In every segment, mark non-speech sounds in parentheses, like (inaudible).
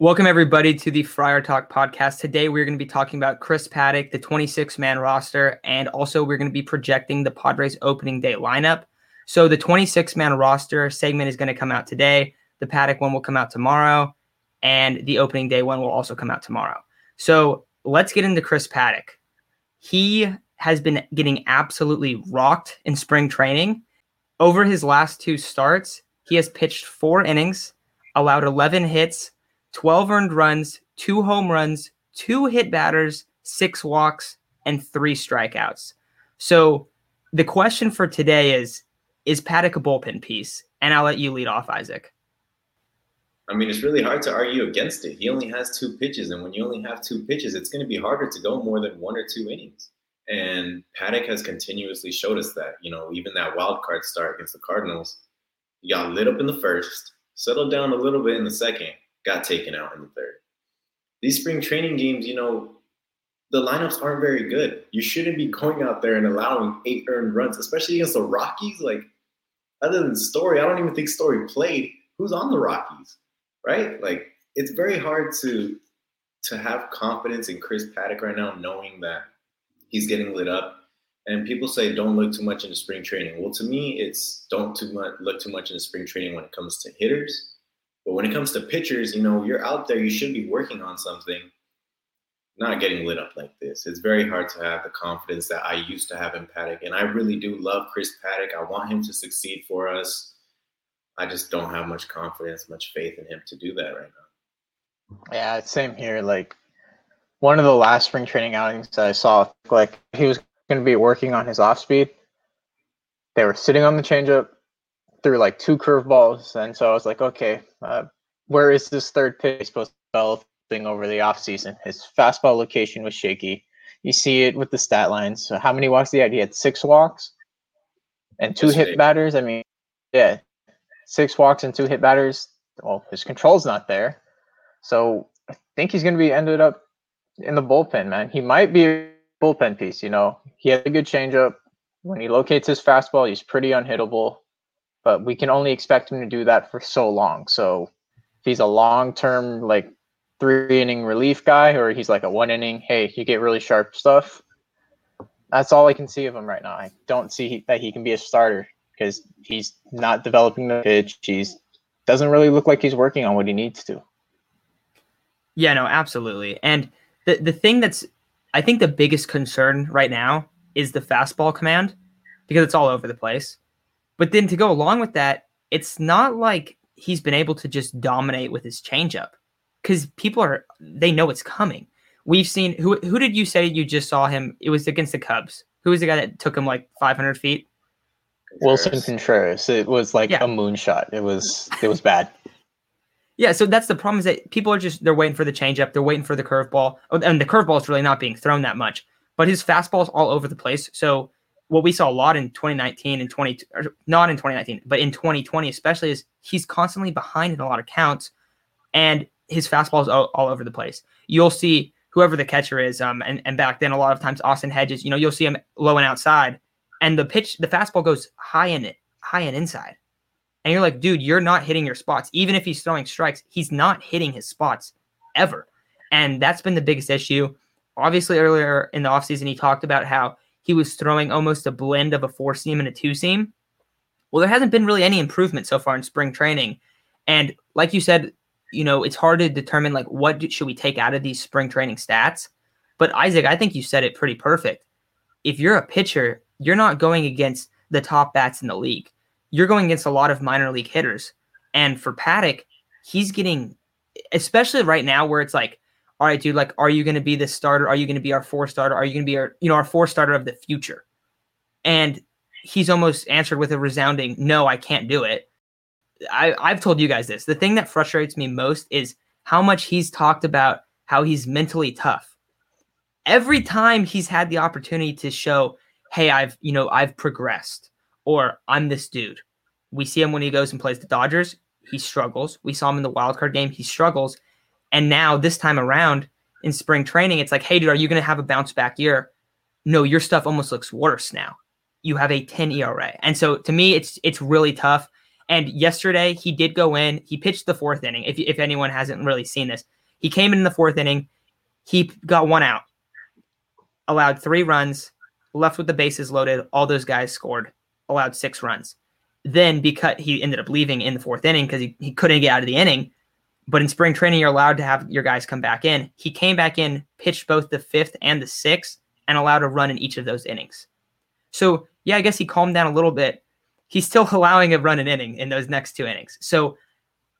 Welcome, everybody, to the Friar Talk podcast. Today, we're going to be talking about Chris Paddack, the 26 man roster, and also we're going to be projecting the Padres opening day lineup. So, the 26 man roster segment is going to come out today. The Paddack one will come out tomorrow, and the opening day one will also come out tomorrow. So, let's get into Chris Paddack. He has been getting absolutely rocked in spring training. Over his last two starts, he has pitched four innings, allowed 11 hits 12 earned runs, two home runs, two hit batters, six walks, and three strikeouts. So the question for today is Is Paddack a bullpen piece? And I'll let you lead off, Isaac. I mean, it's really hard to argue against it. He only has two pitches, and when you only have two pitches, it's going to be harder to go more than one or two innings. And Paddack has continuously showed us that. You know, even that wild card start against the Cardinals, he got lit up in the first, settled down a little bit in the second, got taken out in the third. These spring training games, you know, the lineups aren't very good. You shouldn't be going out there and allowing eight earned runs, especially against the Rockies. Like, other than Story, I don't even think Story played. Who's on the Rockies, right? Like, it's very hard to to have confidence in Chris Paddack right now, knowing that he's getting lit up. And people say don't look too much into spring training. Well, to me, it's don't too much look too much into spring training when it comes to hitters but when it comes to pitchers, you know, you're out there, you should be working on something, not getting lit up like this. It's very hard to have the confidence that I used to have in Paddack. And I really do love Chris Paddack. I want him to succeed for us. I just don't have much confidence, much faith in him to do that right now. Yeah, same here. Like one of the last spring training outings that I saw, like he was going to be working on his off speed. They were sitting on the changeup, threw like two curveballs, and so I was like, okay, uh, where is this third pitch supposed to developing over the offseason? His fastball location was shaky. You see it with the stat lines. So how many walks did he have? He had six walks and two hit batters. I mean, yeah, six walks and two hit batters. Well, his control's not there. So I think he's going to be ended up in the bullpen, man. He might be a bullpen piece. You know, he had a good changeup. When he locates his fastball, he's pretty unhittable but we can only expect him to do that for so long. So if he's a long term, like three inning relief guy, or he's like a one inning, hey, you get really sharp stuff. That's all I can see of him right now. I don't see that he can be a starter because he's not developing the pitch. He's doesn't really look like he's working on what he needs to. Yeah, no, absolutely. And the the thing that's I think the biggest concern right now is the fastball command because it's all over the place. But then to go along with that, it's not like he's been able to just dominate with his changeup because people are they know it's coming. We've seen who who did you say you just saw him? It was against the Cubs. Who was the guy that took him like 500 feet? Willson Contreras. It was like yeah. a moonshot. It was it was bad. (laughs) Yeah, so that's the problem is that people are just they're waiting for the changeup, they're waiting for the curveball, oh, and the curveball is really not being thrown that much. But his fastball is all over the place. So what we saw a lot in 2019 and 20 not in 2019 but in 2020 especially is he's constantly behind in a lot of counts and his fastball is all, all over the place. You'll see whoever the catcher is um and, and back then a lot of times austin hedges you know you'll see him low and outside and the pitch the fastball goes high in it high and inside. And you're like dude you're not hitting your spots. Even if he's throwing strikes he's not hitting his spots ever. And that's been the biggest issue. Obviously earlier in the offseason he talked about how he was throwing almost a blend of a four seam and a two seam. Well, there hasn't been really any improvement so far in spring training. And like you said, you know, it's hard to determine like what should we take out of these spring training stats. But Isaac, I think you said it pretty perfect. If you're a pitcher, you're not going against the top bats in the league. You're going against a lot of minor league hitters. And for Paddack, he's getting, especially right now where it's like all right, dude, like, are you going to be the starter? Are you going to be our four starter? Are you going to be our, you know, our four starter of the future? And he's almost answered with a resounding, no, I can't do it. I, I've told you guys this. The thing that frustrates me most is how much he's talked about how he's mentally tough. Every time he's had the opportunity to show, hey, I've, you know, I've progressed or I'm this dude. We see him when he goes and plays the Dodgers, he struggles. We saw him in the wild card game, he struggles. And now this time around in spring training, it's like, hey, dude, are you going to have a bounce back year? No, your stuff almost looks worse now. You have a 10 ERA. And so to me, it's it's really tough. And yesterday he did go in. He pitched the fourth inning. If if anyone hasn't really seen this, he came in the fourth inning. He got one out, allowed three runs, left with the bases loaded. All those guys scored, allowed six runs. Then because he ended up leaving in the fourth inning because he, he couldn't get out of the inning. But in spring training, you're allowed to have your guys come back in. He came back in, pitched both the fifth and the sixth, and allowed a run in each of those innings. So yeah, I guess he calmed down a little bit. He's still (laughs) allowing a run an inning in those next two innings. So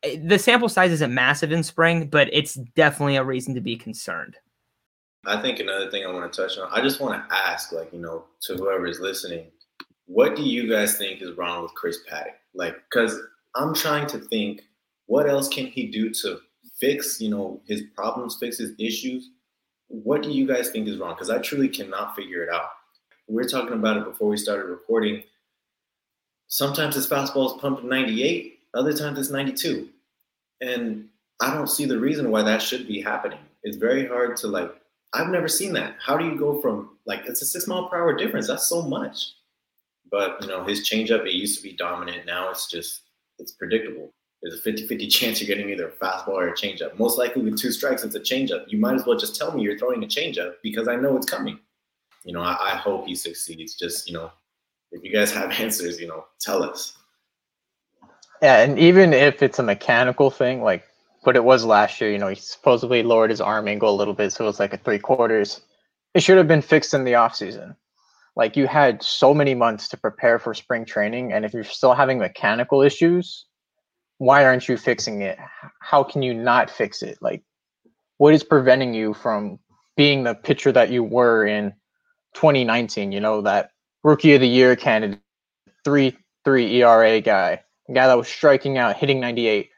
eh, the sample size isn't massive in spring, but it's definitely a reason to be concerned. I think another thing I want to touch on, I just want to ask, like, you know, to whoever is listening, what do you guys think is wrong with Chris Paddack? Like, because I'm trying to think, what else can he do to fix, you know, his problems, fix his issues? What do you guys think is wrong? Because I truly cannot figure it out. We are talking about it before we started recording. Sometimes his fastball is pumped 98, other times it's 92. And I don't see the reason why that should be happening. It's very hard to like I've never seen that. How do you go from like it's a six mile per hour difference? That's so much. But you know, his changeup, it used to be dominant. Now it's just it's predictable. There's a 50-50 chance you're getting either a fastball or a changeup. Most likely with two strikes, it's a changeup. You might as well just tell me you're throwing a changeup because I know it's coming. You know, I, I hope he succeeds. Just, you know, if you guys have (laughs) answers, you know, tell us. Yeah, and even if it's a mechanical thing, like what it was last year. You know, he supposedly lowered his arm angle a little bit, so it was like a three quarters. It should have been fixed in the off season. Like you had so many months to prepare for spring training, and if you're still having mechanical issues, why aren't you fixing it? How can you not fix it? Like, what is preventing you from being the pitcher that you were in 2019? You know, that rookie of the year candidate, three three ERA guy, guy that was striking out, hitting 98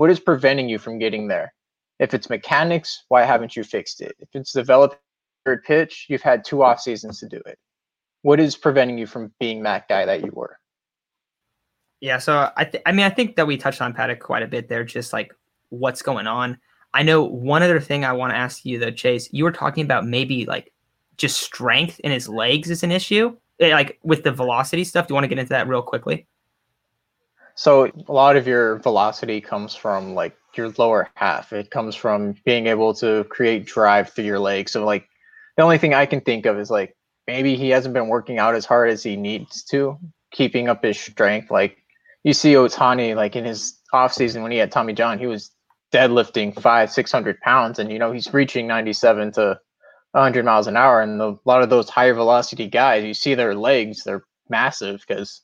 what is preventing you from getting there? If it's mechanics, why haven't you fixed it? If it's developed third pitch, you've had two off seasons to do it. What is preventing you from being that guy that you were? Yeah, so I th- I mean I think that we touched on Paddack quite a bit there, just like what's going on. I know one other thing I want to ask you though, Chase. You were talking about maybe like just strength in his legs is an issue, eh, like with the velocity stuff. Do you want to get into that real quickly? So a lot of your velocity comes from like your lower half. It comes from being able to create drive through your legs. So like the only thing I can think of is like maybe he hasn't been working out as hard as he needs to, keeping up his strength. Like you see Ohtani, like in his off season when he had Tommy John, he was deadlifting five, six hundred pounds, and you know he's reaching ninety-seven to 100 miles an hour. And the, a lot of those higher velocity guys, you see their legs, they're massive because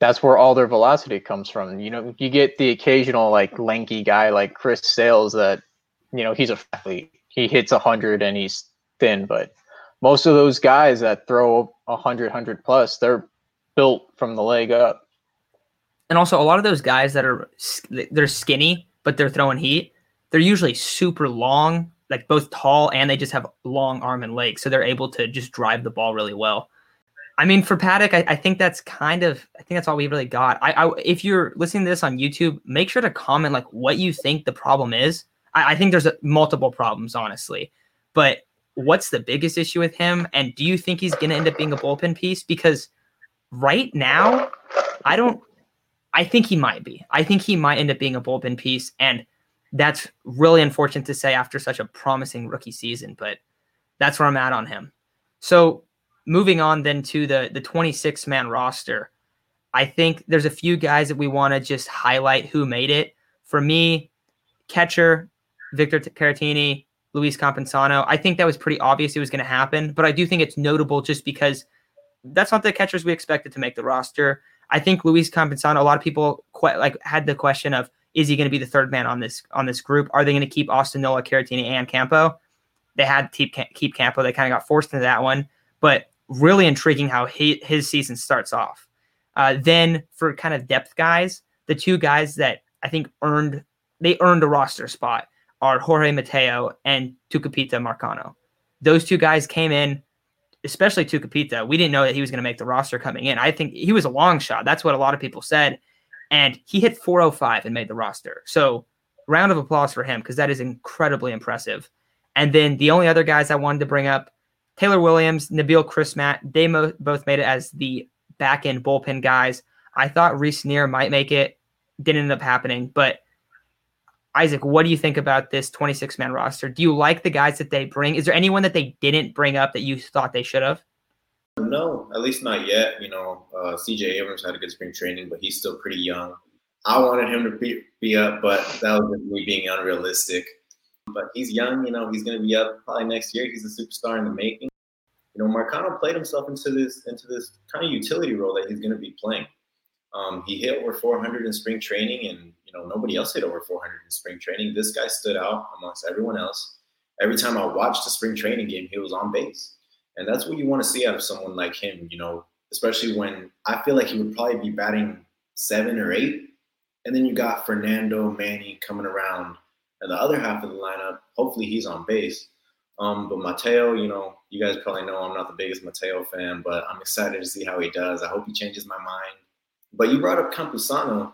that's where all their velocity comes from. You know, you get the occasional like lanky guy like Chris Sales that, you know, he's a athlete. He hits hundred and he's thin, but most of those guys that throw a hundred, hundred plus, they're built from the leg up. And also, a lot of those guys that are they're skinny, but they're throwing heat. They're usually super long, like both tall and they just have long arm and legs so they're able to just drive the ball really well. I mean, for Paddack I, I, think that's kind of, I think that's all we really got. I, I, if you're listening to this on YouTube, make sure to comment like what you think the problem is. I, I think there's a, multiple problems, honestly, but what's the biggest issue with him? And do you think he's going to end up being a bullpen piece? Because right now, I don't. I think he might be. I think he might end up being a bullpen piece, and that's really unfortunate to say after such a promising rookie season. But that's where I'm at on him. So moving on then to the the 26 man roster, I think there's a few guys that we want to just highlight who made it. For me, catcher Victor Caratini, Luis Campusano. I think that was pretty obvious it was going to happen, but I do think it's notable just because that's not the catchers we expected to make the roster. I think Luis Campusano. A lot of people quite like had the question of is he going to be the third man on this on this group? Are they going to keep Austin Nola, Caratini, and Campo? They had to keep, keep Campo. They kind of got forced into that one, but really intriguing how he, his season starts off. Uh, then for kind of depth guys, the two guys that I think earned they earned a roster spot are Jorge Mateo and Tucupita Marcano. Those two guys came in, especially Tucupita. We didn't know that he was going to make the roster coming in. I think he was a long shot. That's what a lot of people said. And he hit 405 and made the roster. So round of applause for him because that is incredibly impressive. And then the only other guys I wanted to bring up Taylor Williams, Nabil Crismatt, they mo- both made it as the back end bullpen guys. I thought Reiss Knehr might make it, didn't end up happening. But Isaac, what do you think about this 26 man roster? Do you like the guys that they bring? Is there anyone that they didn't bring up that you thought they should have? No, at least not yet. You know, uh, CJ Abrams had a good spring training, but he's still pretty young. I wanted him to be, be up, but that was me being unrealistic. But he's young, you know, he's going to be up probably next year. He's a superstar in the making. You know, Marcano played himself into this into this kind of utility role that he's going to be playing. Um, he hit over 400 in spring training, and you know nobody else hit over 400 in spring training. This guy stood out amongst everyone else. Every time I watched the spring training game, he was on base, and that's what you want to see out of someone like him. You know, especially when I feel like he would probably be batting seven or eight, and then you got Fernando Manny coming around and the other half of the lineup. Hopefully, he's on base. Um, but Mateo, you know, you guys probably know I'm not the biggest Mateo fan, but I'm excited to see how he does. I hope he changes my mind. But you brought up Campusano.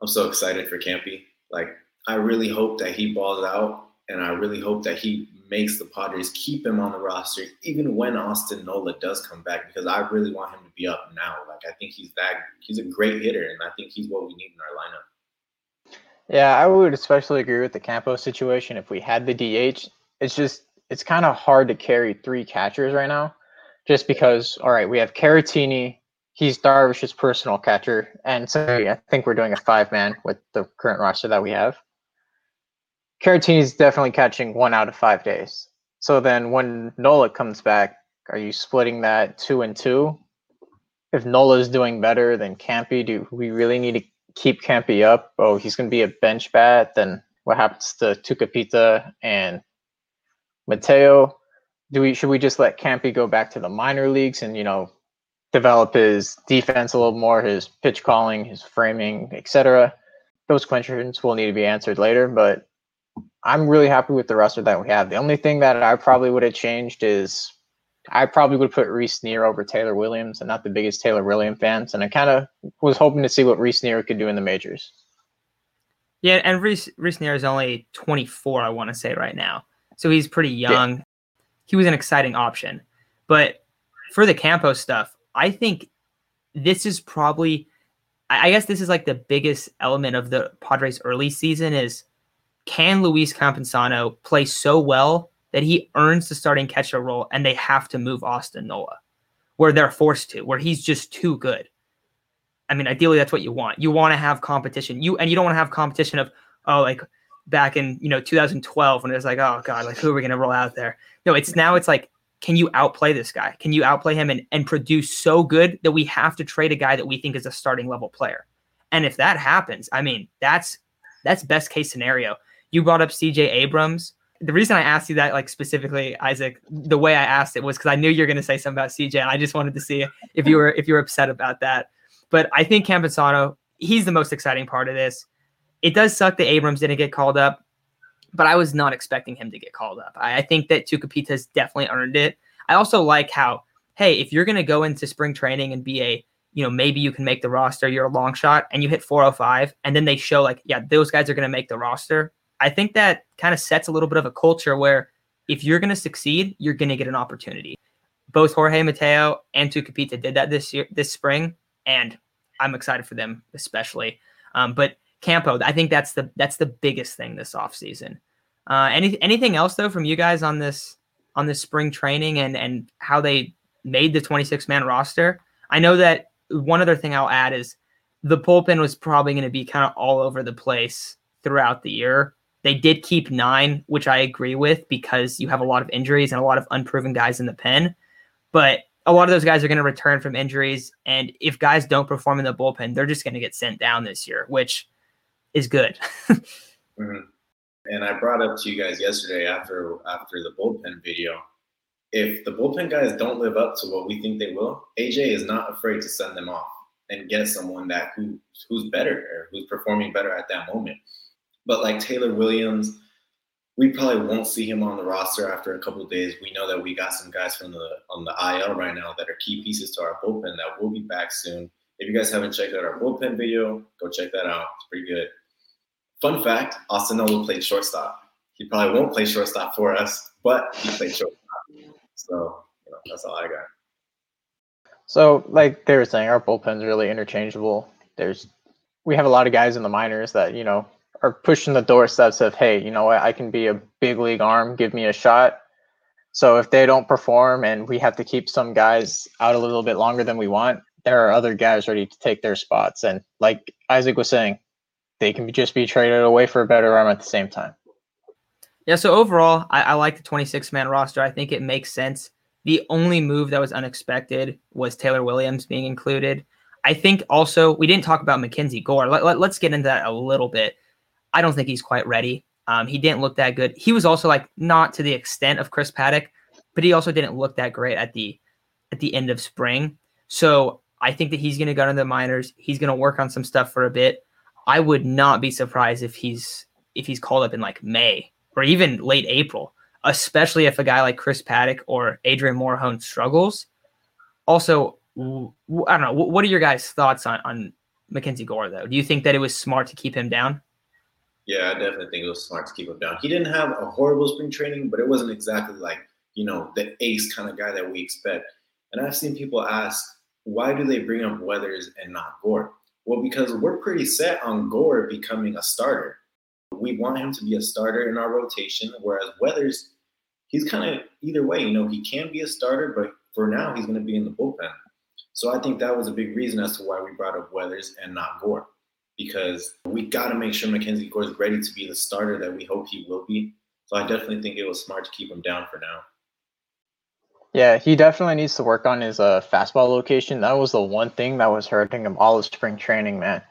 I'm so excited for Campy. Like, I really hope that he balls out, and I really hope that he makes the Padres keep him on the roster, even when Austin Nola does come back, because I really want him to be up now. Like, I think he's that he's a great hitter, and I think he's what we need in our lineup. Yeah, I would especially agree with the Campo situation. If we had the DH, it's just it's kind of hard to carry three catchers right now, just because. All right, we have Caratini, he's Darvish's personal catcher, and so I think we're doing a five man with the current roster that we have. Caratini's definitely catching one out of five days. So then when Nola comes back, are you splitting that two and two? If Nola's doing better than Campy, do we really need to keep Campy up? Oh, he's going to be a bench bat. Then what happens to Tucupita and Mateo? Do we should we just let Campy go back to the minor leagues and you know develop his defense a little more, his pitch calling, his framing, etc. Those questions will need to be answered later, but I'm really happy with the roster that we have. The only thing that I probably would have changed is I probably would put Reiss Knehr over Taylor Williams. I'm not the biggest Taylor Williams fans, and I kind of was hoping to see what Reiss Knehr could do in the majors. Yeah, and Reiss, Reiss Knehr is only 24, I want to say right now, so he's pretty young. Yeah. He was an exciting option, but for the Campo stuff, I think this is probably, I guess this is like the biggest element of the Padres early season is can Luis Campusano play so well that he earns the starting catcher role and they have to move Austin Nola where they're forced to, where he's just too good. I mean, ideally that's what you want. You want to have competition. You and you don't want to have competition of, oh, like back in, you know, 2012 when it was like, oh God, like who are we gonna roll out there? No, it's now it's like can you outplay this guy? Can you outplay him and, and produce so good that we have to trade a guy that we think is a starting level player? And if that happens, I mean, that's that's best case scenario. You brought up CJ Abrams. The reason I asked you that, like specifically, Isaac, the way I asked it was because I knew you're going to say something about CJ, and I just wanted to see if you were if you were upset about that. But I think Campusano, he's the most exciting part of this. It does suck that Abrams didn't get called up but I was not expecting him to get called up. I, I think that Tucupita has definitely earned it. I also like how, hey, if you're going to go into spring training and be a, you know, maybe you can make the roster, you're a long shot, and you hit 405, and then they show like, yeah, those guys are going to make the roster. I think that kind of sets a little bit of a culture where if you're going to succeed, you're going to get an opportunity. Both Jorge Mateo and Tucupita did that this year, this spring, and I'm excited for them, especially. Um, but Campo, I think that's the that's the biggest thing this offseason. Uh, any anything else though from you guys on this on this spring training and and how they made the 26 man roster? I know that one other thing I'll add is the bullpen was probably going to be kind of all over the place throughout the year. They did keep nine, which I agree with because you have a lot of injuries and a lot of unproven guys in the pen. But a lot of those guys are going to return from injuries. And if guys don't perform in the bullpen, they're just going to get sent down this year, which is good. (laughs) mm-hmm. And I brought up to you guys yesterday after after the bullpen video. If the bullpen guys don't live up to what we think they will, AJ is not afraid to send them off and get someone that who who's better or who's performing better at that moment. But like Taylor Williams, we probably won't see him on the roster after a couple days. We know that we got some guys from the on the IL right now that are key pieces to our bullpen that will be back soon. If you guys haven't checked out our bullpen video, go check that out. It's pretty good. Fun fact: Austin Nola played shortstop. He probably won't play shortstop for us, but he played shortstop. So you know, that's all I got. So, like they were saying, our bullpen's really interchangeable. There's, we have a lot of guys in the minors that you know are pushing the doorsteps of, hey, you know what, I can be a big league arm. Give me a shot. So if they don't perform and we have to keep some guys out a little bit longer than we want, there are other guys ready to take their spots. And like Isaac was saying, they can just be traded away for a better arm at the same time. Yeah, so overall, I, I like the 26 man roster. I think it makes sense. The only move that was unexpected was Taylor Williams being included. I think also we didn't talk about Mackenzie Gore. Let, let, us get into that a little bit. I don't think he's quite ready. Um, he didn't look that good. He was also like not to the extent of Chris Paddack, but he also didn't look that great at the at the end of spring. So I think that he's going to go to the minors. He's going to work on some stuff for a bit. I would not be surprised if he's if he's called up in like May or even late April, especially if a guy like Chris Paddack or Adrian Morejon struggles. Also, I don't know. What are your guys' thoughts on on Mackenzie Gore though? Do you think that it was smart to keep him down? Yeah, I definitely think it was smart to keep him down. He didn't have a horrible spring training, but it wasn't exactly like you know the ace kind of guy that we expect. And I've seen people ask, why do they bring up Weathers and not Gore? Well, because we're pretty set on Gore becoming a starter. We want him to be a starter in our rotation, whereas Weathers, he's kind of either way. You know, he can be a starter, but for now, he's going to be in the bullpen. So I think that was a big reason as to why we brought up Weathers and not Gore, because we got to make sure Mackenzie Gore is ready to be the starter that we hope he will be. So I definitely think it was smart to keep him down for now. Yeah, he definitely needs to work on his uh, fastball location. That was the one thing that was hurting him all of spring training, man.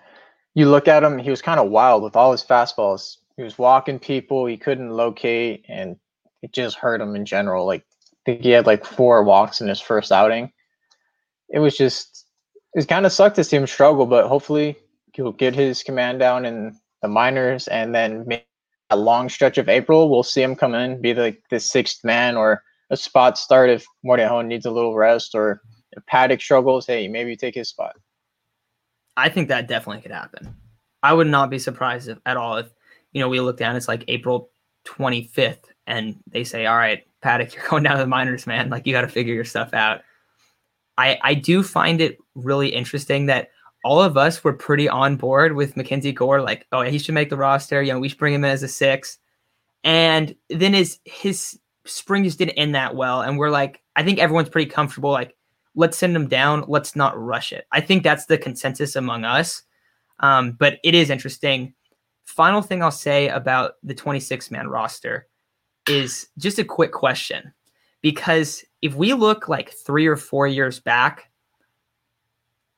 You look at him, he was kind of wild with all his fastballs. He was walking people, he couldn't locate, and it just hurt him in general. Like, I think he had like four walks in his first outing. It was just, it kind of sucked to see him struggle, but hopefully he'll get his command down in the minors, and then maybe a long stretch of April, we'll see him come in, be like the sixth man or a spot start if Morejon needs a little rest or if Paddack struggles, hey, maybe you take his spot. I think that definitely could happen. I would not be surprised if, at all if, you know, we look down, it's like April 25th and they say, all right, Paddack, (laughs) you're going down to the minors, man. Like you got to figure your stuff out. I, I do find it really interesting that all of us were pretty on board with Mackenzie Gore. Like, oh, he should make the roster. You know, we should bring him in as a six. And then his his spring just didn't end that well. And we're like, I think everyone's pretty comfortable. Like, let's send them down. Let's not rush it. I think that's the consensus among us. Um, but it is interesting. Final thing I'll say about the 26 man roster is just a quick question. Because if we look like three or four years back,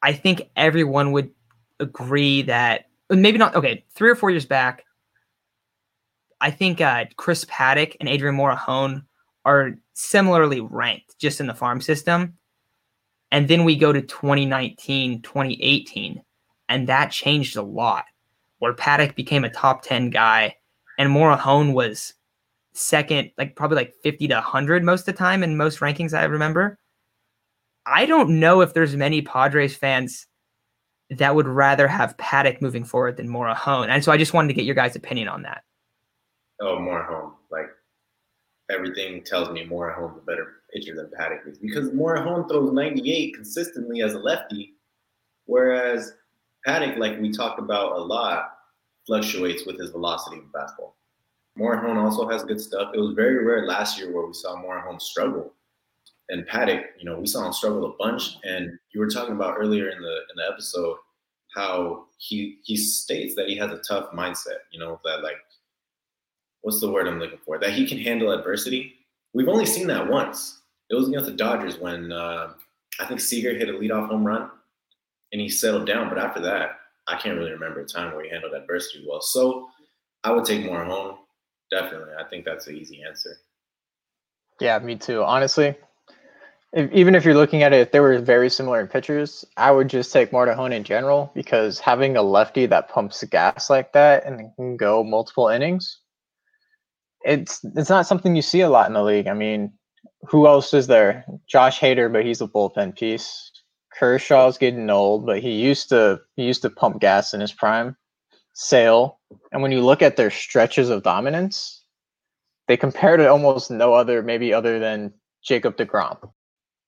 I think everyone would agree that maybe not, okay, three or four years back, I think uh, Chris Paddack and Adrian Morejon are similarly ranked just in the farm system. And then we go to 2019, 2018, and that changed a lot, where Paddack became a top 10 guy and Morejon was second, like probably like 50 to 100 most of the time in most rankings I remember. I don't know if there's many Padres fans that would rather have Paddack moving forward than Morejon. And so I just wanted to get your guys' opinion on that oh, Morejon. Like everything tells me Morejon's a better pitcher than Paddack is because Morejon throws 98 consistently as a lefty, whereas Paddack, like we talked about a lot, fluctuates with his velocity of fastball. Morejon also has good stuff. It was very rare last year where we saw Morejon struggle. And Paddack, you know, we saw him struggle a bunch. And you were talking about earlier in the in the episode how he he states that he has a tough mindset, you know, that like what's the word I'm looking for? That he can handle adversity. We've only seen that once. It was against the Dodgers when uh, I think Seager hit a leadoff home run and he settled down. But after that, I can't really remember a time where he handled adversity well. So I would take Morejon. Definitely. I think that's an easy answer. Yeah, me too. Honestly, if, even if you're looking at it, if they were very similar in pitchers, I would just take Morejon in general because having a lefty that pumps gas like that and can go multiple innings it's it's not something you see a lot in the league. I mean, who else is there? Josh Hader, but he's a bullpen piece. Kershaw's getting old, but he used to he used to pump gas in his prime. Sale, and when you look at their stretches of dominance, they compare to almost no other, maybe other than Jacob Degrom.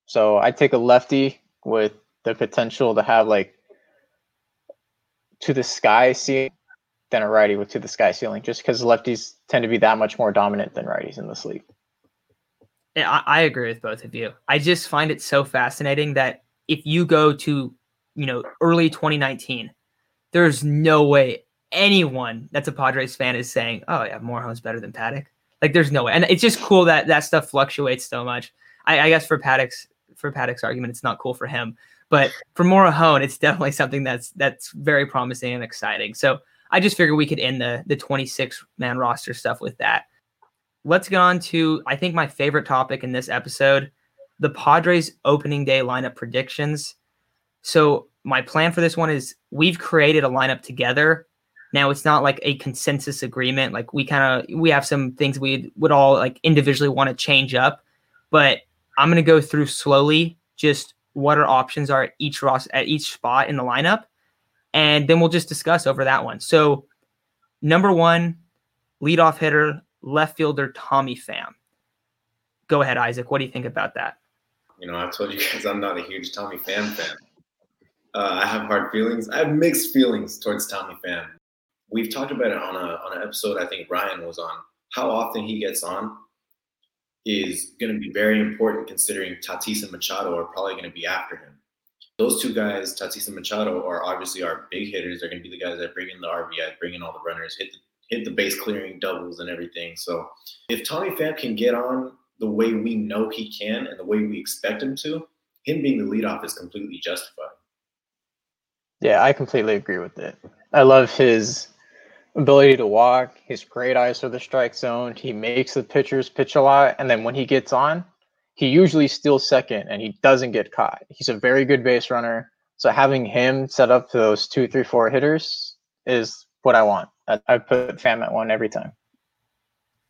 So I take a lefty with the potential to have like to the sky ceiling than a righty with to the sky ceiling, just because lefties tend to be that much more dominant than righties in this league. Yeah, I, I agree with both of you. I just find it so fascinating that if you go to, you know, early 2019, there's no way anyone that's a Padres fan is saying, "Oh yeah, Morejon's better than Paddack." Like, there's no way, and it's just cool that that stuff fluctuates so much. I, I guess for Paddack's for Paddack's argument, it's not cool for him, but for Morejon, it's definitely something that's that's very promising and exciting. So I just figured we could end the the 26 man roster stuff with that. Let's get on to I think my favorite topic in this episode, the Padres opening day lineup predictions. So my plan for this one is we've created a lineup together. Now it's not like a consensus agreement. Like we kind of we have some things we would all like individually want to change up, but I'm gonna go through slowly just what our options are at each Ross at each spot in the lineup, and then we'll just discuss over that one. So number one, leadoff hitter, left fielder Tommy Pham. Go ahead, Isaac. What do you think about that? You know, I've told you guys I'm not a huge Tommy Pham fan. Uh, I have hard feelings. I have mixed feelings towards Tommy Pham. We've talked about it on a on an episode I think Ryan was on. How often he gets on is going to be very important considering Tatis and Machado are probably going to be after him. Those two guys, Tatis and Machado, are obviously our big hitters. They're going to be the guys that bring in the RBI, bring in all the runners, hit the hit the base clearing doubles and everything. So if Tommy Pham can get on the way we know he can and the way we expect him to, him being the leadoff is completely justified. Yeah, I completely agree with it. I love his ability to walk, his great eyes for the strike zone. He makes the pitchers pitch a lot, and then when he gets on, he usually steals second and he doesn't get caught. He's a very good base runner. So having him set up to those two, three, four hitters is what I want. I, I put Pham at one every time.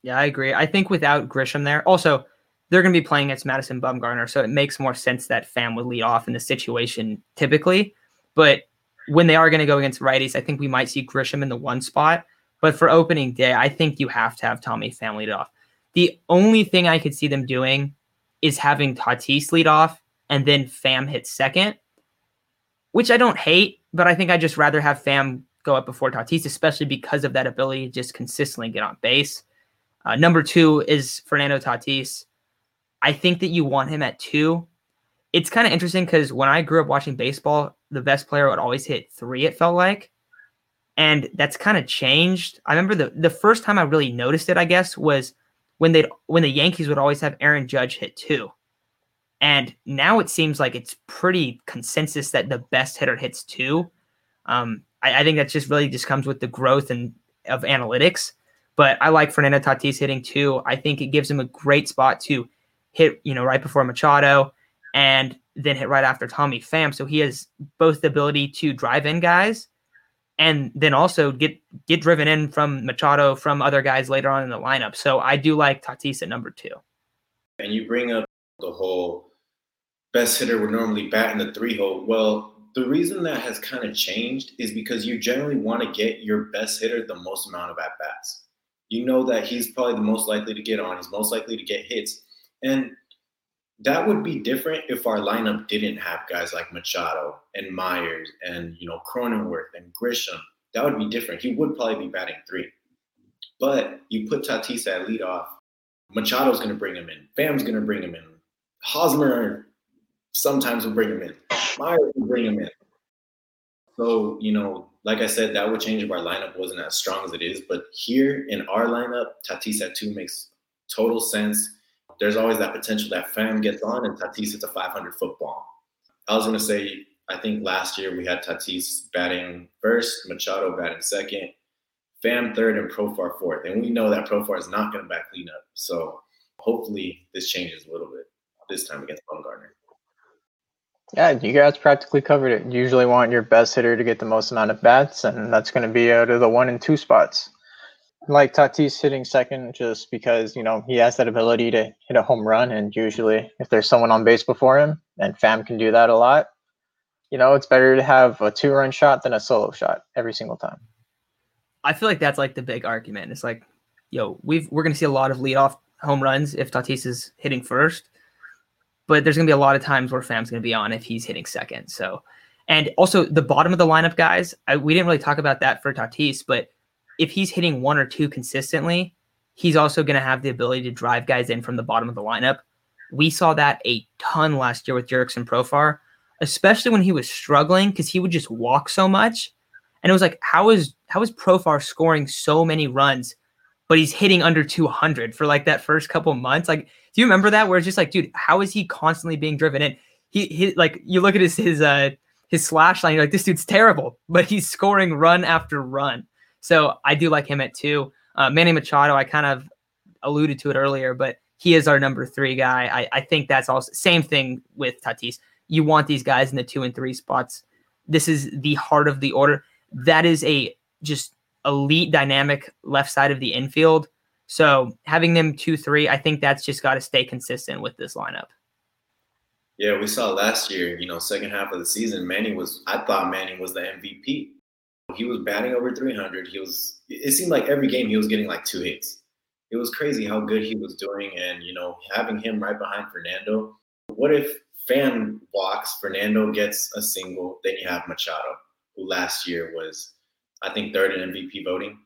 Yeah, I agree. I think without Grisham there, also they're going to be playing against Madison Bumgarner, so it makes more sense that Pham would lead off in the situation typically. But when they are going to go against righties, I think we might see Grisham in the one spot. But for opening day, I think you have to have Tommy Pham lead off. The only thing I could see them doing is having Tatis lead off and then Pham hit second, which I don't hate, but I think I just rather have Pham go up before Tatis, especially because of that ability to just consistently get on base. Uh, number two is Fernando Tatis. I think that you want him at two. It's kind of interesting because when I grew up watching baseball, the best player would always hit three, it felt like. And that's kind of changed. I remember the, the first time I really noticed it, I guess, was when they when the Yankees would always have Aaron Judge hit two. And now it seems like it's pretty consensus that the best hitter hits two. Um, I, I, think that just really just comes with the growth and of analytics. But I like Fernando Tatis hitting two. I think it gives him a great spot to hit, you know, right before Machado and then hit right after Tommy Pham. So he has both the ability to drive in guys and then also get get driven in from Machado from other guys later on in the lineup. So I do like Tatis at number two. And you bring up the whole best hitter would normally bat in the three hole. Well, the reason that has kind of changed is because you generally want to get your best hitter the most amount of at bats. You know that he's probably the most likely to get on, he's most likely to get hits. And that would be different if our lineup didn't have guys like Machado and Myers and you know Cronenworth and Grisham. That would be different. He would probably be batting three. But you put Tatis at leadoff, Machado's going to bring him in. Bam's going to bring him in. Hosmer sometimes will bring him in. Myers will bring him in. So, you know, like I said, that would change if our lineup wasn't as strong as it is. But here in our lineup, Tatis at two makes total sense. There's always that potential that Pham gets on and Tatis hits a 500 foot ball. I was going to say, I think last year we had Tatis batting first, Machado batting second, Pham third, and Profar fourth. And we know that Profar is not going to back clean up. So hopefully this changes a little bit this time against Bumgarner. Yeah, you guys practically covered it. You usually want your best hitter to get the most amount of bats, and that's going to be out of the one and two spots. Like Tatis hitting second, just because you know he has that ability to hit a home run, and usually if there's someone on base before him, and Pham can do that a lot. You know, it's better to have a two-run shot than a solo shot every single time. I feel like that's like the big argument. It's like, yo, we've we're going to see a lot of leadoff home runs if Tatis is hitting first but there's going to be a lot of times where Pham's going to be on if he's hitting second. So, and also the bottom of the lineup guys, I, we didn't really talk about that for Tatis, but if he's hitting one or two consistently, he's also going to have the ability to drive guys in from the bottom of the lineup. We saw that a ton last year with Jurickson Profar, especially when he was struggling because he would just walk so much. And it was like, how is how is Profar scoring so many runs, but he's hitting under 200 for like that first couple months? Like, do you remember that? Where it's just like, dude, how is he constantly being driven in? He, he like you look at his his uh his slash line, you're like, this dude's terrible, but he's scoring run after run. So I do like him at two. Uh, Manny Machado, I kind of alluded to it earlier, but he is our number three guy. I, I think that's also same thing with Tatis. You want these guys in the two and three spots. This is the heart of the order. That is a just elite dynamic left side of the infield. So having them two three, I think that's just got to stay consistent with this lineup. Yeah, we saw last year, you know, second half of the season, Manny was I thought Manny was the MVP. He was batting over 300. He was it seemed like every game he was getting like two hits it was crazy how good he was doing. And, you know, having him right behind Fernando. What if Pham walks, Fernando gets a single, then you have Machado, who last year was, I think, third in MVP voting.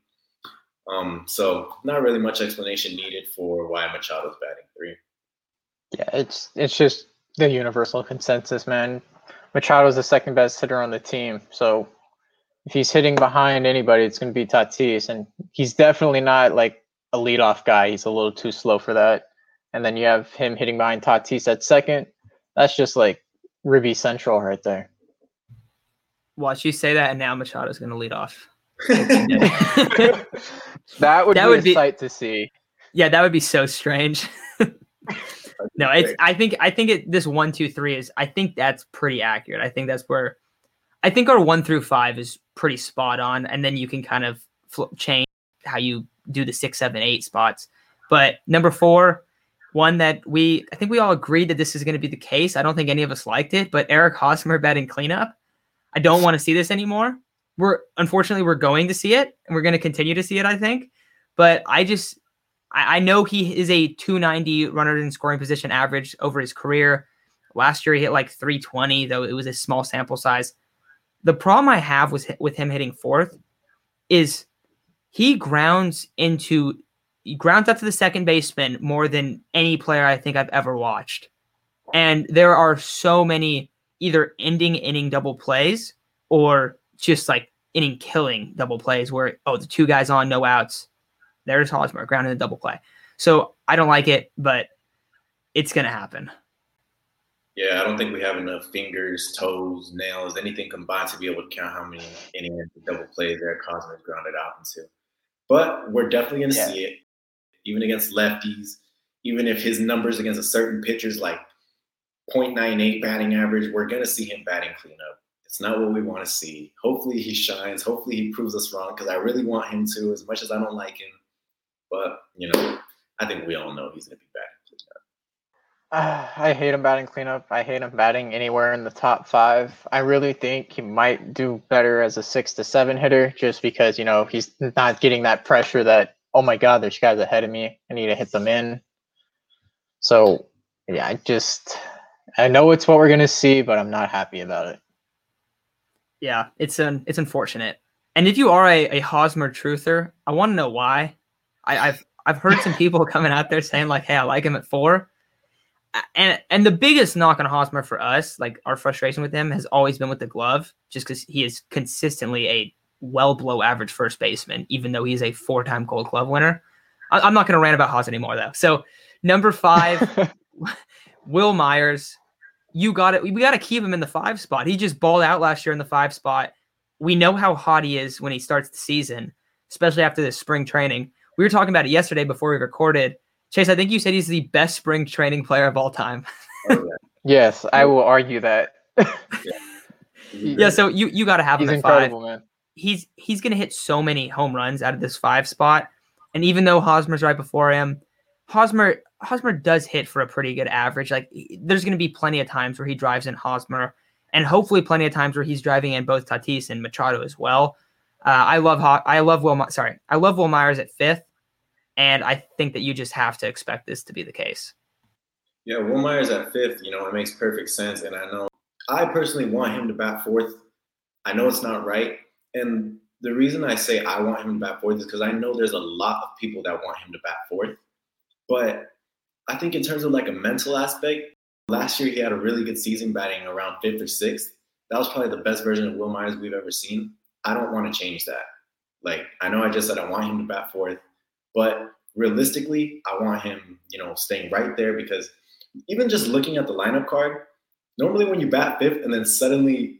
Um, so not really much explanation needed for why Machado's batting three. Yeah, it's it's just the universal consensus, man. Machado's the second best hitter on the team. So if he's hitting behind anybody, it's going to be Tatis, and he's definitely not like a leadoff guy. He's a little too slow for that. And then you have him hitting behind Tatis at second. That's just like Ribby Central right there. Watch you say that, and now Machado's going to lead off. (laughs) that would that be would a be, sight to see. Yeah, that would be so strange. (laughs) no, it's. I think. I think it. This one, two, three is. I think that's pretty accurate. I think that's where. I think our one through five is pretty spot on, and then you can kind of change how you do the six, seven, eight spots. But number four, one that we I think we all agreed that this is going to be the case. I don't think any of us liked it, but Eric Hosmer batting cleanup. I don't want to see this anymore. We're unfortunately we're going to see it and we're going to continue to see it, I think. But I just I, I know he is a 290 runner in scoring position average over his career. Last year he hit like 320, though it was a small sample size. The problem I have with with him hitting fourth is he grounds into he grounds out to the second baseman more than any player I think I've ever watched. And there are so many either ending inning double plays or just like inning killing double plays where oh the two guys on no outs. There's Hosmer grounding a double play. So I don't like it, but it's gonna happen. Yeah, I don't think we have enough fingers, toes, nails, anything combined to be able to count how many innings double plays Eric Hosmer grounded out into. But we're definitely going to yeah. see it, even against lefties. Even if his numbers against a certain pitcher's like 0.98 batting average, we're going to see him batting cleanup. It's not what we want to see. Hopefully he shines. Hopefully he proves us wrong because I really want him to, as much as I don't like him. But, you know, I think we all know he's going to be batting uh, (sighs) I hate him batting cleanup. I hate him batting anywhere in the top five. I really think he might do better as a six to seven hitter just because, you know, he's not getting that pressure that, oh my God, there's guys ahead of me. I need to hit them in. So, yeah, I just, I know it's what we're going to see, but I'm not happy about it. Yeah, it's an, it's unfortunate. And if you are a, a Hosmer truther, I want to know why. I, I've, I've heard some (laughs) people coming out there saying like, "Hey, I like him at four and and the biggest knock on Hosmer for us, like our frustration with him, has always been with the glove, just because he is consistently a well below average first baseman, even though he's a four time Gold Glove winner. I, am not going to rant about Haas anymore though. So number five, (laughs) Wil Myers, you got it. We got to keep him in the five spot. He just balled out last year in the five spot. We know how hot he is when he starts the season, especially after this spring training. We were talking about it yesterday before we recorded Chase, I think you said he's the best spring training player of all time. (laughs) oh, yes, I will argue that. yeah. (laughs) yeah, so you you got to have him he's at incredible, five. Man. He's he's going to hit so many home runs out of this five spot, and even though Hosmer's right before him, Hosmer Hosmer does hit for a pretty good average. Like there's going to be plenty of times where he drives in Hosmer, and hopefully plenty of times where he's driving in both Tatis and Machado as well. Uh, I love I love Will sorry I love Wil Myers at fifth. And I think that you just have to expect this to be the case. Yeah, Wil Myers at fifth, you know, it makes perfect sense. And I know I personally want him to bat fourth. I know it's not right. And the reason I say I want him to bat fourth is because I know there's a lot of people that want him to bat fourth. But I think in terms of like a mental aspect, last year he had a really good season batting around fifth or sixth. That was probably the best version of Wil Myers we've ever seen. I don't want to change that. Like I know I just said I want him to bat fourth, but realistically, I want him, you know, staying right there because even just looking at the lineup card, normally when you bat fifth and then suddenly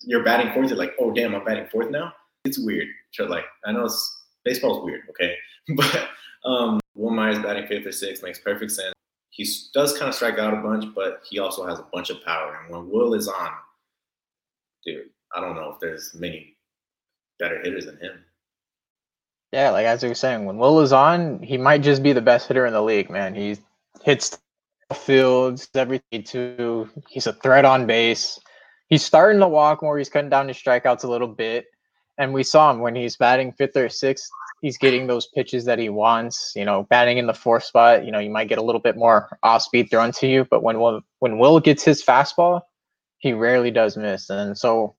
you're batting fourth, you're like, oh damn, I'm batting fourth now. It's weird. So like I know it's baseball's weird, okay, (laughs) but um, Wil Myers batting fifth or sixth makes perfect sense. He does kind of strike out a bunch, but he also has a bunch of power. And when Will is on, dude, I don't know if there's many better hitters than him. Yeah, like as you were saying, when Will is on, he might just be the best hitter in the league, man. He hits fields, everything too. He's a threat on base. He's starting to walk more. He's cutting down his strikeouts a little bit. And we saw him when he's batting fifth or sixth, he's getting those pitches that he wants. You know, batting in the fourth spot, you know, you might get a little bit more off speed thrown to you. But when Will, when Will gets his fastball, he rarely does miss. And so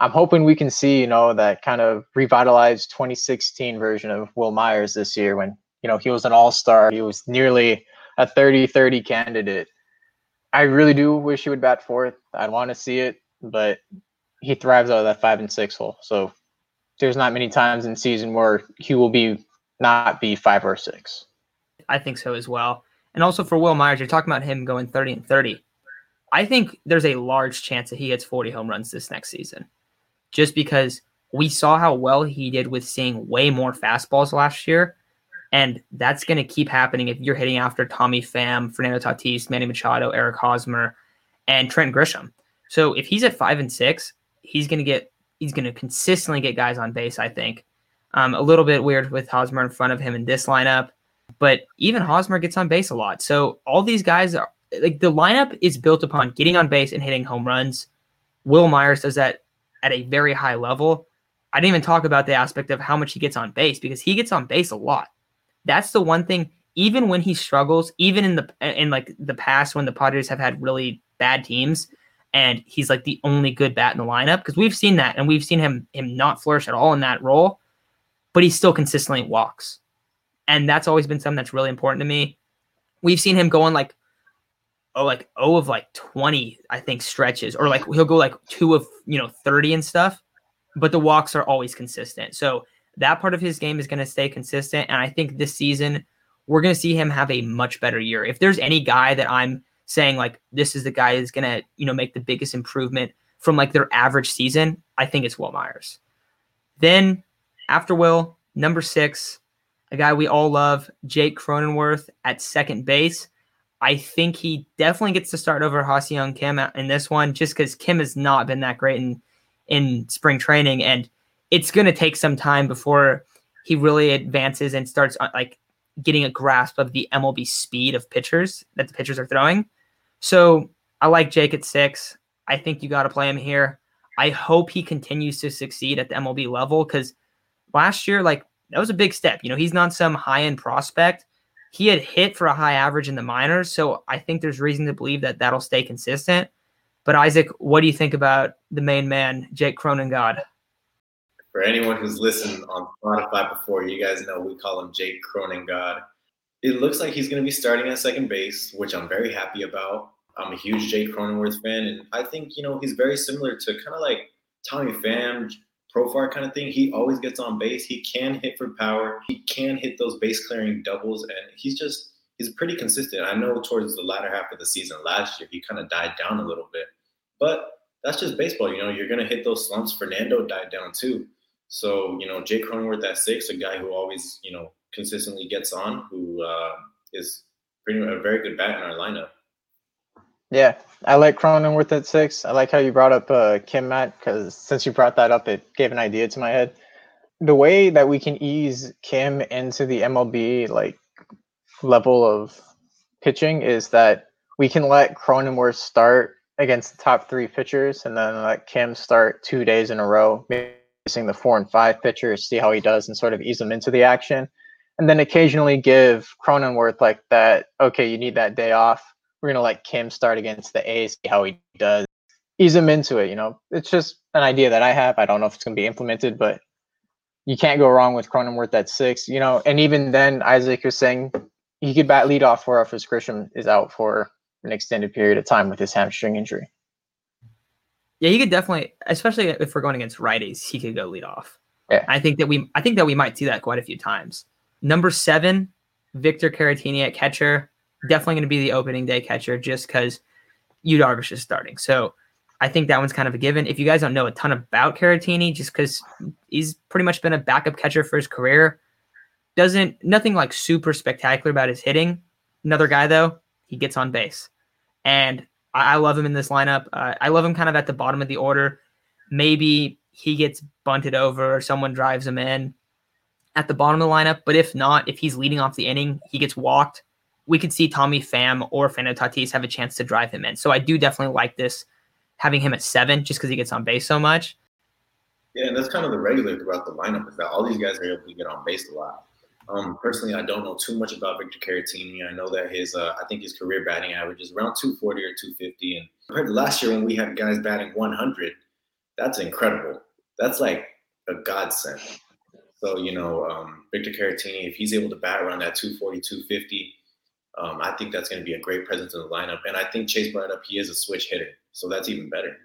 I'm hoping we can see, you know, that kind of revitalized 2016 version of Wil Myers this year when, you know, he was an all star. He was nearly a 30 30 candidate. I really do wish he would bat fourth. I'd want to see it, but he thrives out of that five and six hole. So there's not many times in season where he will be not be five or six. I think so as well. And also for Wil Myers, you're talking about him going 30 and 30. I think there's a large chance that he gets 40 home runs this next season. Just because we saw how well he did with seeing way more fastballs last year. And that's going to keep happening if you're hitting after Tommy Pham, Fernando Tatis, Manny Machado, Eric Hosmer, and Trent Grisham. So if he's at five and six, he's going to get he's going to consistently get guys on base. I think um, a little bit weird with Hosmer in front of him in this lineup, but even Hosmer gets on base a lot. So all these guys are like the lineup is built upon getting on base and hitting home runs. Wil Myers does that at a very high level. I didn't even talk about the aspect of how much he gets on base because he gets on base a lot. That's the one thing. Even when he struggles, even in the in like the past when the Padres have had really bad teams, and he's like the only good bat in the lineup because we've seen that and we've seen him him not flourish at all in that role, but he still consistently walks, and that's always been something that's really important to me. We've seen him going like oh like oh of like 20 i think stretches or like he'll go like two of you know 30 and stuff but the walks are always consistent. So that part of his game is going to stay consistent and i think this season we're going to see him have a much better year. If there's any guy that i'm saying like this is the guy that's going to you know make the biggest improvement from like their average season i think it's will myers. Then after will number six a guy we all love jake cronenworth at second base I think he definitely gets to start over Ha-Seong Kim in this one, just because Kim has not been that great in in spring training, and it's going to take some time before he really advances and starts uh, like getting a grasp of the MLB speed of pitchers that the pitchers are throwing. So I like Jake at six. I think you got to play him here. I hope he continues to succeed at the MLB level because last year, like that was a big step. You know, he's not some high end prospect he had hit for a high average in the minors, so I think there's reason to believe that that'll stay consistent. But Isaac, what do you think about the main man, Jake Cronengod? For anyone who's listened on Spotify before, you guys know we call him Jake Cronengod. It looks like he's going to be starting at second base, which I'm very happy about. I'm a huge Jake Cronenworth fan, and I think you know he's very similar to kind of like Tommy Pham, Profar kind of thing. He always gets on base. He can hit for power. He can hit those base clearing doubles, and he's just he's pretty consistent. I know towards the latter half of the season last year, he kind of died down a little bit, but that's just baseball. You know, you're gonna hit those slumps. Fernando died down too. So you know, Jake Cronenworth at six, a guy who always you know consistently gets on, who uh, is pretty a very good bat in our lineup. Yeah, I like Cronenworth at six. I like how you brought up uh, Kim Matt because since you brought that up, it gave an idea to my head. The way that we can ease Kim into the MLB like level of pitching is that we can let Cronenworth start against the top three pitchers, and then let Kim start two days in a row, facing the four and five pitchers, see how he does, and sort of ease him into the action. And then occasionally give Cronenworth like that. Okay, you need that day off we're gonna let Kim start against the A, see how he does, ease him into it. You know, it's just an idea that I have. I don't know if it's gonna be implemented, but you can't go wrong with Cronenworth at six. You know, and even then, Isaac was saying he could bat lead off for if his Grisham is out for an extended period of time with his hamstring injury. Yeah, he could definitely, especially if we're going against righties, he could go lead off. Yeah. I think that we I think that we might see that quite a few times. Number seven, Victor Caratini at catcher. Definitely going to be the opening day catcher just because Yu Darvish is starting. So I think that one's kind of a given. If you guys don't know a ton about Caratini, just because he's pretty much been a backup catcher for his career, doesn't nothing like super spectacular about his hitting. Another guy though, he gets on base, and I, I love him in this lineup. Uh, I love him kind of at the bottom of the order. Maybe he gets bunted over or someone drives him in at the bottom of the lineup. But if not, if he's leading off the inning, he gets walked. We could see Tommy Pham or Fernando Tatis have a chance to drive him in. So I do definitely like this having him at seven just because he gets on base so much. Yeah, and that's kind of the regular throughout the lineup is that all these guys are able to get on base a lot. Um, personally, I don't know too much about Victor Caratini. I know that his, uh, I think his career batting average is around 240 or 250. And compared to last year when we had guys batting 100, that's incredible. That's like a godsend. So, you know, um, Victor Caratini, if he's able to bat around that 240, 250, um, I think that's going to be a great presence in the lineup. And I think Chase brought up he is a switch hitter. So that's even better.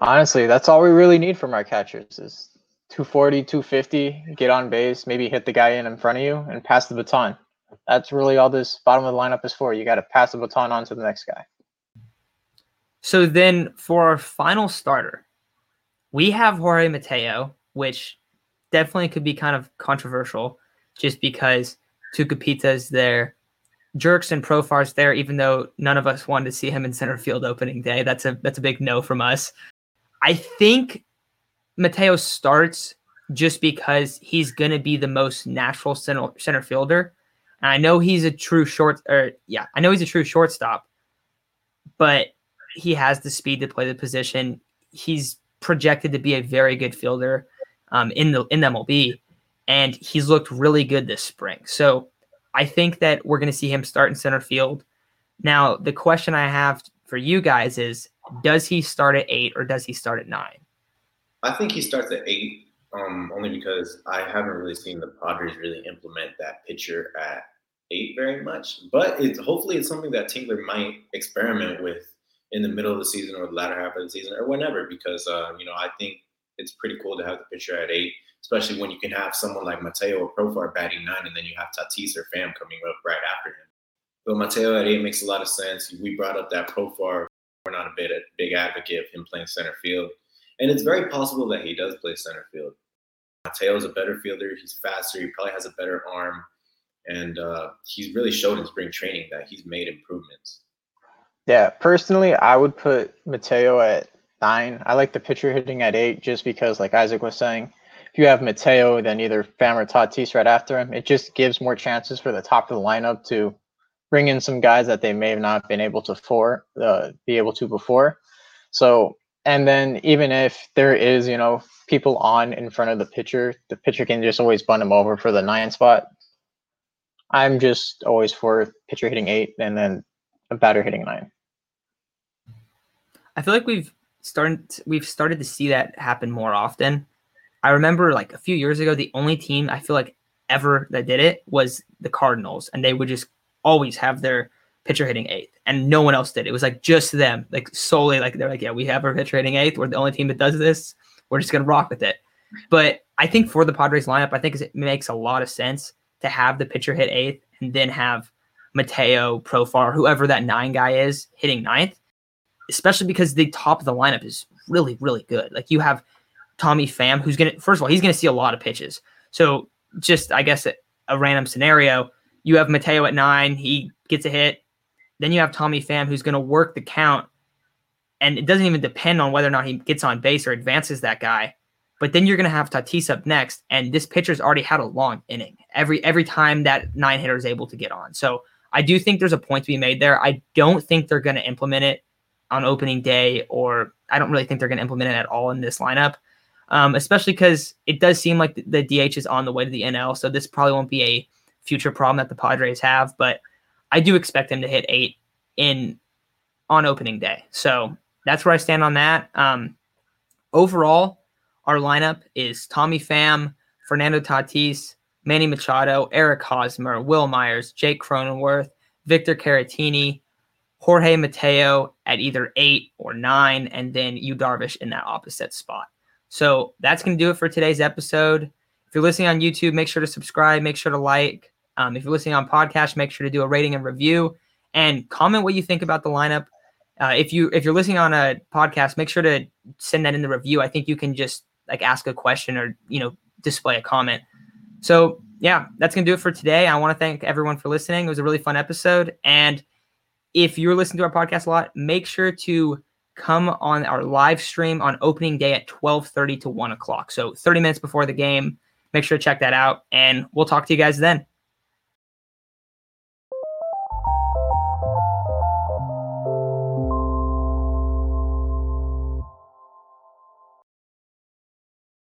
Honestly, that's all we really need from our catchers is 240, 250, get on base, maybe hit the guy in in front of you and pass the baton. That's really all this bottom of the lineup is for. You got to pass the baton on to the next guy. So then for our final starter, we have Jorge Mateo, which definitely could be kind of controversial just because Tucupita is there. Jurickson Profar's there, even though none of us wanted to see him in center field opening day. That's a that's a big no from us. I think Mateo starts just because he's going to be the most natural center, center fielder. And I know he's a true short, or yeah, I know he's a true shortstop, but he has the speed to play the position. He's projected to be a very good fielder um, in the in the MLB, and he's looked really good this spring. So I think that we're going to see him start in center field. Now, the question I have for you guys is: Does he start at eight or does he start at nine? I think he starts at eight, um, only because I haven't really seen the Padres really implement that pitcher at eight very much. But it's hopefully it's something that Tingler might experiment with in the middle of the season or the latter half of the season or whenever, because uh, you know I think it's pretty cool to have the pitcher at eight, especially when you can have someone like Mateo or Profar batting nine, and then you have Tatis or Pham coming up right after him. But Mateo at eight makes a lot of sense. We brought up that Profar. We're not a bit a big advocate of him playing center field. And it's very possible that he does play center field. Mateo's a better fielder. He's faster. He probably has a better arm. And uh, he's really showed in spring training that he's made improvements. Yeah, personally, I would put Mateo at nine. I like the pitcher hitting at eight just because, like Isaac was saying, if you have Mateo, then either Pham or Tatis right after him, it just gives more chances for the top of the lineup to bring in some guys that they may have not been able to for uh, be able to before. So and then even if there is, you know, people on in front of the pitcher, the pitcher can just always bunt him over for the nine spot. I'm just always for pitcher hitting eight and then a batter hitting nine. I feel like we've started we've started to see that happen more often. I remember like a few years ago, the only team I feel like ever that did it was the Cardinals, and they would just always have their pitcher hitting eighth, and no one else did. It was like just them, like solely like they're like, yeah, we have our pitcher hitting eighth. We're the only team that does this. We're just gonna rock with it. But I think for the Padres lineup, I think it makes a lot of sense to have the pitcher hit eighth and then have Mateo, Profar, whoever that nine guy is, hitting ninth. Especially because the top of the lineup is really, really good. Like you have Tommy Pham, who's gonna first of all, he's gonna see a lot of pitches. So just I guess a, a random scenario, you have Mateo at nine, he gets a hit, then you have Tommy Pham who's going to work the count, and it doesn't even depend on whether or not he gets on base or advances that guy. But then you're going to have Tatis up next, and this pitcher's already had a long inning every every time that nine hitter is able to get on. So I do think there's a point to be made there. I don't think they're going to implement it on opening day, or I don't really think they're going to implement it at all in this lineup. Um, especially because it does seem like the, the DH is on the way to the NL, so this probably won't be a future problem that the Padres have. But I do expect him to hit eight. in on opening day. So that's where I stand on that. Um, overall, our lineup is Tommy Pham, Fernando Tatis, Manny Machado, Eric Hosmer, Wil Myers, Jake Cronenworth, Victor Caratini, Jorge Mateo at either eight or nine, and then Yu Darvish in that opposite spot. So that's going to do it for today's episode. If you're listening on YouTube, make sure to subscribe, make sure to like. Um, if you're listening on podcast, make sure to do a rating and review and comment what you think about the lineup. Uh, if you if you're listening on a podcast, make sure to send that in the review. I think you can just like ask a question or you know display a comment. So yeah, that's gonna do it for today. I want to thank everyone for listening. It was a really fun episode, and if you're listening to our podcast a lot, make sure to come on our live stream on opening day at 12:30 to 1 o'clock. So 30 minutes before the game. Make sure to check that out, and we'll talk to you guys then.